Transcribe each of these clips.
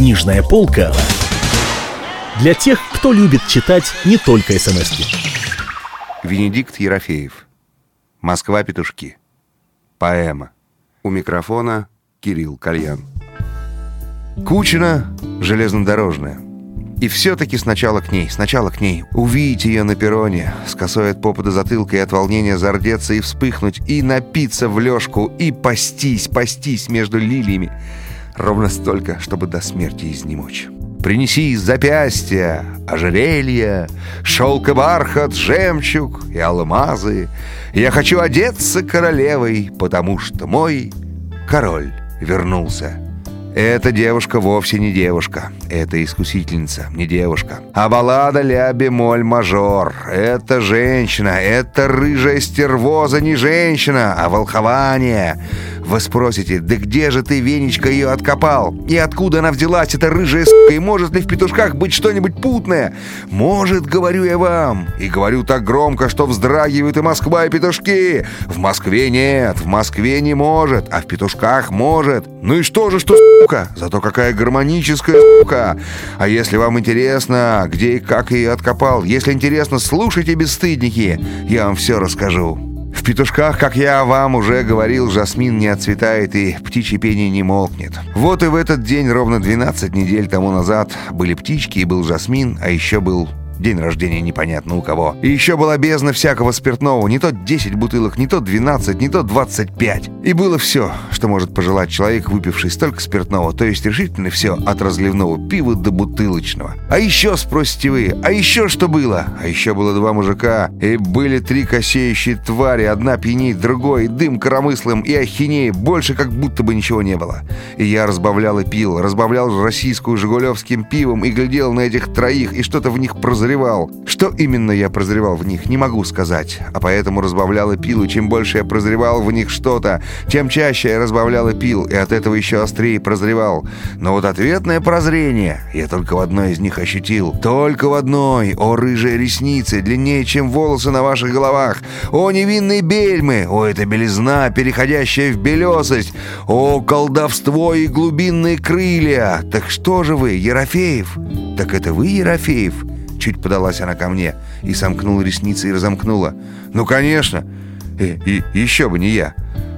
Книжная полка для тех, кто любит читать не только смс -ки. Венедикт Ерофеев. Москва-петушки. Поэма. У микрофона Кирилл Кальян. Кучина железнодорожная. И все-таки сначала к ней, сначала к ней. Увидеть ее на перроне, с косой от попа до затылка и от волнения зардеться и вспыхнуть, и напиться в лёжку, и пастись, пастись между лилиями. Ровно столько, чтобы до смерти изнемочь. Принеси запястья ожерелья, шелк и бархат, жемчуг и алмазы. Я хочу одеться королевой, потому что мой король вернулся. Эта девушка вовсе не девушка. Это искусительница, не девушка. А баллада ля бемоль мажор. Это женщина. Это рыжая стервоза не женщина, а волхование. Вы спросите, да где же ты, Венечка, ее откопал? И откуда она взялась, эта рыжая сука? И может ли в петушках быть что-нибудь путное? Может, говорю я вам. И говорю так громко, что вздрагивают и Москва, и петушки. В Москве нет, в Москве не может, а в петушках может. Ну и что же, что сука? Зато какая гармоническая сука. А если вам интересно, где и как ее откопал, если интересно, слушайте, бесстыдники, я вам все расскажу. Петушках, как я вам уже говорил, жасмин не отцветает и птичье пение не молкнет. Вот и в этот день, ровно 12 недель тому назад, были птички и был жасмин, а еще был День рождения непонятно у кого. И еще была бездна всякого спиртного. Не то 10 бутылок, не то 12, не то 25. И было все, что может пожелать человек, выпивший столько спиртного. То есть решительно все от разливного пива до бутылочного. А еще, спросите вы, а еще что было? А еще было два мужика. И были три косеющие твари. Одна пьянит, другой, дым коромыслом и ахинеи. Больше как будто бы ничего не было. И я разбавлял и пил. Разбавлял российскую жигулевским пивом и глядел на этих троих, и что-то в них прозревало прозревал. Что именно я прозревал в них, не могу сказать. А поэтому разбавлял и пил, и чем больше я прозревал в них что-то, тем чаще я разбавлял и пил, и от этого еще острее прозревал. Но вот ответное прозрение я только в одной из них ощутил. Только в одной. О, рыжие ресницы, длиннее, чем волосы на ваших головах. О, невинные бельмы. О, это белизна, переходящая в белесость. О, колдовство и глубинные крылья. Так что же вы, Ерофеев? Так это вы, Ерофеев? Чуть подалась она ко мне и сомкнула ресницы и разомкнула. «Ну, конечно! И, и еще бы не я!»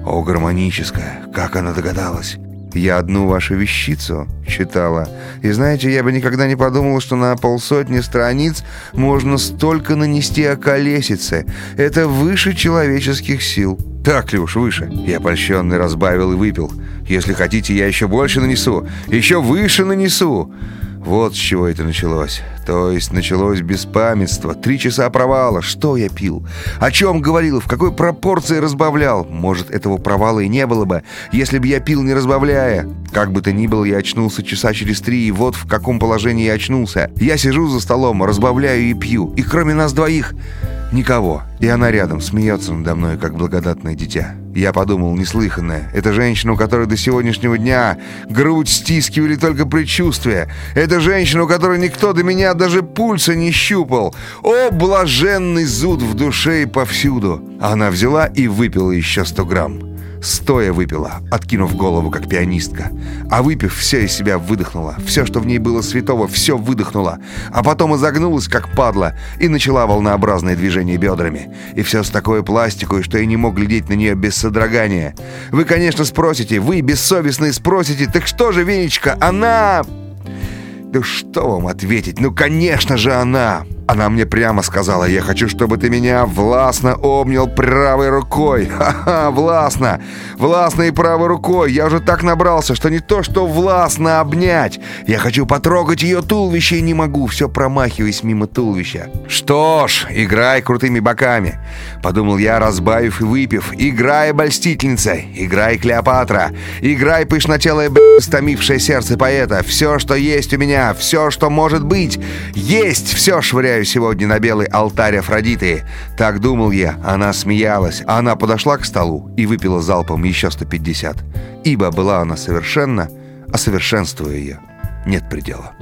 «О, гармоническая! Как она догадалась!» Я одну вашу вещицу читала. И знаете, я бы никогда не подумала, что на полсотни страниц можно столько нанести околесицы. Это выше человеческих сил. Так ли уж выше? Я польщенный разбавил и выпил. Если хотите, я еще больше нанесу. Еще выше нанесу. Вот с чего это началось. То есть началось беспамятство. Три часа провала. Что я пил? О чем говорил? В какой пропорции разбавлял? Может, этого провала и не было бы, если бы я пил, не разбавляя. Как бы то ни было, я очнулся часа через три, и вот в каком положении я очнулся. Я сижу за столом, разбавляю и пью. И кроме нас двоих... Никого. И она рядом, смеется надо мной, как благодатное дитя. Я подумал, неслыханное. Это женщина, у которой до сегодняшнего дня грудь стискивали только предчувствия. Это женщина, у которой никто до меня даже пульса не щупал. О, блаженный зуд в душе и повсюду. Она взяла и выпила еще сто грамм. Стоя выпила, откинув голову, как пианистка. А выпив, все из себя выдохнула. Все, что в ней было святого, все выдохнула. А потом изогнулась, как падла, и начала волнообразное движение бедрами. И все с такой пластикой, что я не мог глядеть на нее без содрогания. Вы, конечно, спросите, вы, бессовестные, спросите, так что же, Венечка, она... Да что вам ответить? Ну, конечно же, она... Она мне прямо сказала, я хочу, чтобы ты меня властно обнял правой рукой. Ха-ха, властно. Властно и правой рукой. Я уже так набрался, что не то, что властно обнять. Я хочу потрогать ее туловище и не могу, все промахиваясь мимо туловища. Что ж, играй крутыми боками. Подумал я, разбавив и выпив. Играй, обольстительница. Играй, Клеопатра. Играй, пышнотелая б***, стомившее сердце поэта. Все, что есть у меня, все, что может быть. Есть все, швыряю швыряю сегодня на белый алтарь Афродиты. Так думал я, она смеялась. Она подошла к столу и выпила залпом еще 150. Ибо была она совершенна, а совершенству ее нет предела.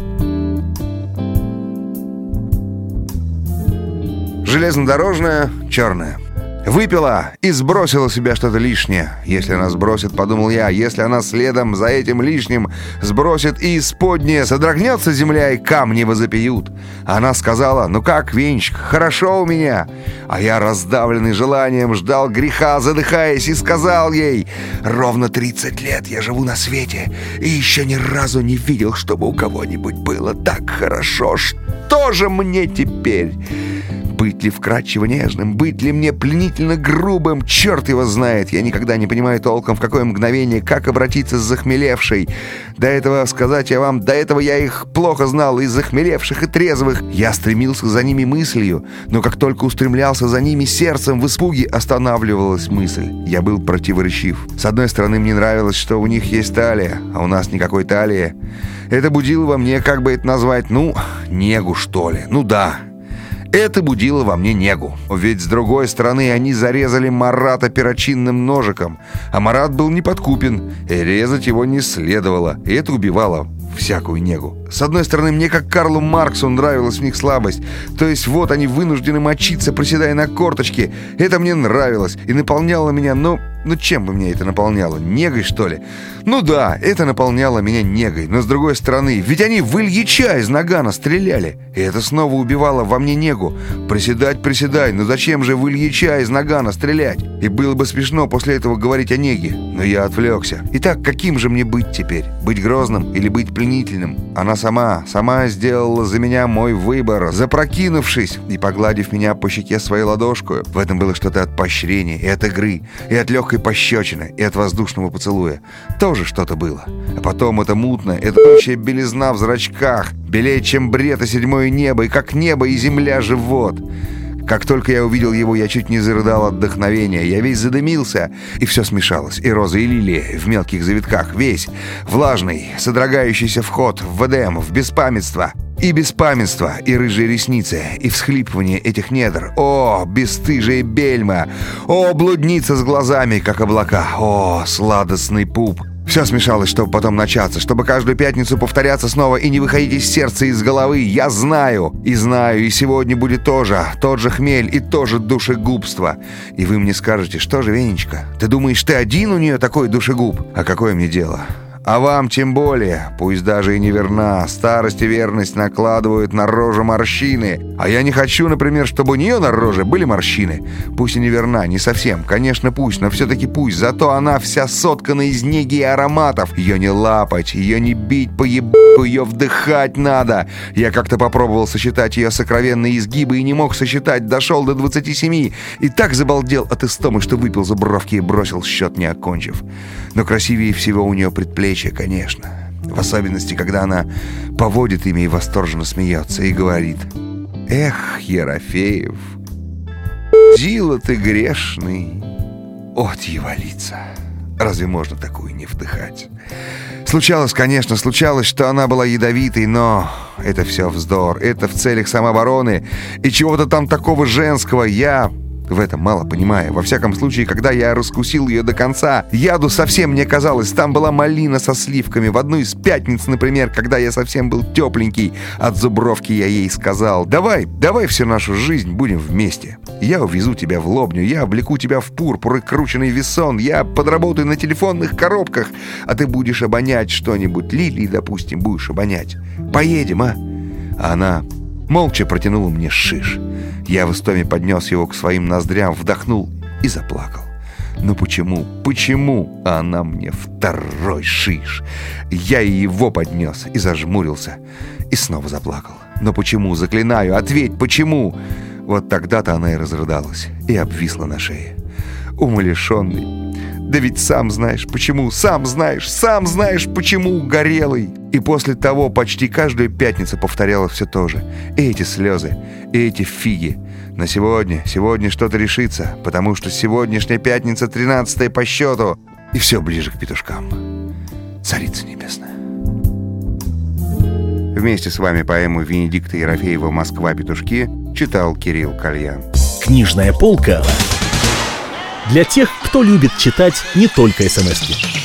Железнодорожная, черная. Выпила и сбросила с себя что-то лишнее. Если она сбросит, подумал я, если она следом за этим лишним сбросит и исподнее, содрогнется земля и камни возопьют. Она сказала, ну как, Венчик, хорошо у меня. А я, раздавленный желанием, ждал греха, задыхаясь, и сказал ей, ровно 30 лет я живу на свете и еще ни разу не видел, чтобы у кого-нибудь было так хорошо. Что же мне теперь? Быть ли вкрадчиво нежным, быть ли мне пленительно грубым, черт его знает. Я никогда не понимаю толком, в какое мгновение, как обратиться с захмелевшей. До этого, сказать я вам, до этого я их плохо знал, и захмелевших, и трезвых. Я стремился за ними мыслью, но как только устремлялся за ними сердцем, в испуге останавливалась мысль. Я был противоречив. С одной стороны, мне нравилось, что у них есть талия, а у нас никакой талии. Это будило во мне, как бы это назвать, ну, негу, что ли. Ну да, это будило во мне негу. Ведь с другой стороны они зарезали Марата перочинным ножиком, а Марат был неподкупен, и резать его не следовало, и это убивало всякую негу. С одной стороны, мне как Карлу Марксу нравилась в них слабость. То есть вот они вынуждены мочиться, приседая на корточке. Это мне нравилось и наполняло меня, но ну чем бы меня это наполняло? Негой, что ли? Ну да, это наполняло меня негой. Но с другой стороны, ведь они в Ильича из Нагана стреляли. И это снова убивало во мне негу. Приседать, приседай, но зачем же в Ильича из Нагана стрелять? И было бы смешно после этого говорить о неге. Но я отвлекся. Итак, каким же мне быть теперь? Быть грозным или быть пленительным? Она сама, сама сделала за меня мой выбор, запрокинувшись и погладив меня по щеке своей ладошкой. В этом было что-то от поощрения и от игры, и от легкой пощечины, и от воздушного поцелуя. Тоже что-то было. А потом это мутно, это общая белизна в зрачках, белее, чем бред и седьмое небо, и как небо и земля живот. Как только я увидел его, я чуть не зарыдал от вдохновения. Я весь задымился, и все смешалось. И розы, и лилии в мелких завитках. Весь влажный, содрогающийся вход в ВДМ, в беспамятство. И беспамятство, и рыжие ресницы, и всхлипывание этих недр. О, бесстыжие бельма! О, блудница с глазами, как облака! О, сладостный пуп! Все смешалось, чтобы потом начаться, чтобы каждую пятницу повторяться снова и не выходить из сердца и из головы. Я знаю, и знаю, и сегодня будет тоже, тот же хмель и тоже душегубство. И вы мне скажете, что же, Венечка, ты думаешь, ты один у нее такой душегуб? А какое мне дело? А вам тем более, пусть даже и неверна, старость и верность накладывают на рожу морщины. А я не хочу, например, чтобы у нее на роже были морщины. Пусть и неверна, не совсем, конечно, пусть, но все-таки пусть. Зато она вся соткана из неги и ароматов. Ее не лапать, ее не бить по ебу, ее вдыхать надо. Я как-то попробовал сосчитать ее сокровенные изгибы и не мог сосчитать, дошел до 27. И так забалдел от истомы, что выпил зубровки и бросил счет, не окончив. Но красивее всего у нее предплечье встреча, конечно. В особенности, когда она поводит ими и восторженно смеется и говорит «Эх, Ерофеев, Дила ты грешный, от дьяволица». Разве можно такую не вдыхать? Случалось, конечно, случалось, что она была ядовитой, но это все вздор. Это в целях самообороны. И чего-то там такого женского я в этом мало понимая. Во всяком случае, когда я раскусил ее до конца, яду совсем не казалось. Там была малина со сливками. В одну из пятниц, например, когда я совсем был тепленький, от зубровки я ей сказал, «Давай, давай всю нашу жизнь будем вместе. Я увезу тебя в лобню, я облеку тебя в пурпур и крученный весон, я подработаю на телефонных коробках, а ты будешь обонять что-нибудь, лилии, допустим, будешь обонять. Поедем, а?» А она молча протянула мне шиш. Я в истоме поднес его к своим ноздрям, вдохнул и заплакал. Но почему, почему она мне второй шиш? Я и его поднес и зажмурился, и снова заплакал. Но почему, заклинаю, ответь, почему? Вот тогда-то она и разрыдалась, и обвисла на шее. Умалишенный, да ведь сам знаешь почему, сам знаешь, сам знаешь почему, горелый. И после того почти каждую пятницу повторяла все то же. И эти слезы, и эти фиги. На сегодня, сегодня что-то решится, потому что сегодняшняя пятница тринадцатая по счету. И все ближе к петушкам. Царица небесная. Вместе с вами поэму Венедикта Ерофеева «Москва. Петушки» читал Кирилл Кальян. Книжная полка для тех, кто любит читать не только смс -ки.